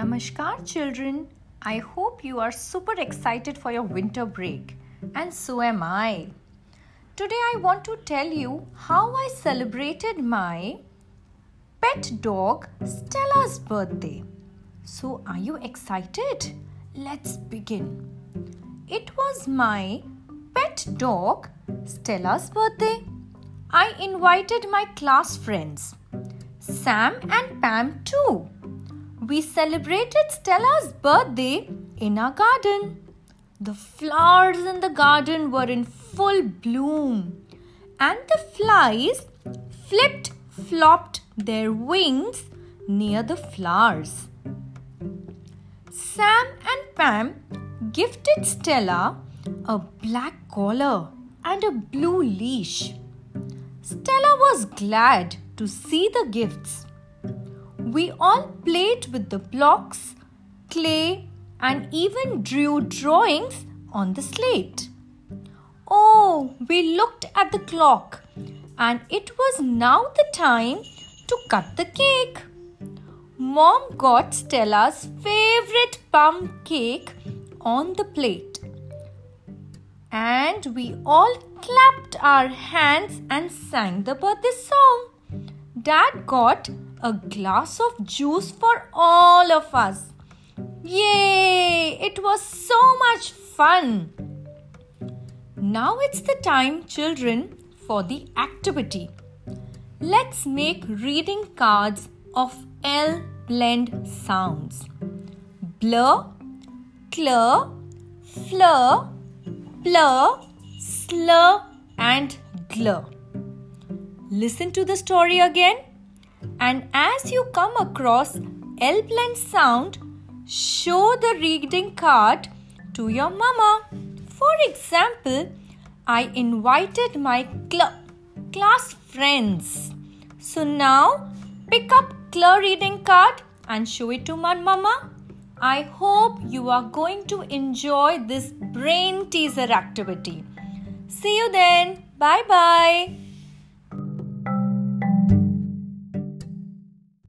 Namaskar, children. I hope you are super excited for your winter break, and so am I. Today, I want to tell you how I celebrated my pet dog Stella's birthday. So, are you excited? Let's begin. It was my pet dog Stella's birthday. I invited my class friends, Sam and Pam, too we celebrated Stella's birthday in our garden. The flowers in the garden were in full bloom, and the flies flipped flopped their wings near the flowers. Sam and Pam gifted Stella a black collar and a blue leash. Stella was glad to see the gifts we all played with the blocks, clay, and even drew drawings on the slate. Oh, we looked at the clock, and it was now the time to cut the cake. Mom got Stella's favorite plum cake on the plate. And we all clapped our hands and sang the birthday song. Dad got a glass of juice for all of us. Yay! It was so much fun. Now it's the time, children, for the activity. Let's make reading cards of L blend sounds. Blur, clear, flur, blur, slur, and glur. Listen to the story again. And as you come across L sound, show the reading card to your mama. For example, I invited my cl- class friends. So now pick up clear reading card and show it to my mama. I hope you are going to enjoy this brain teaser activity. See you then. Bye bye.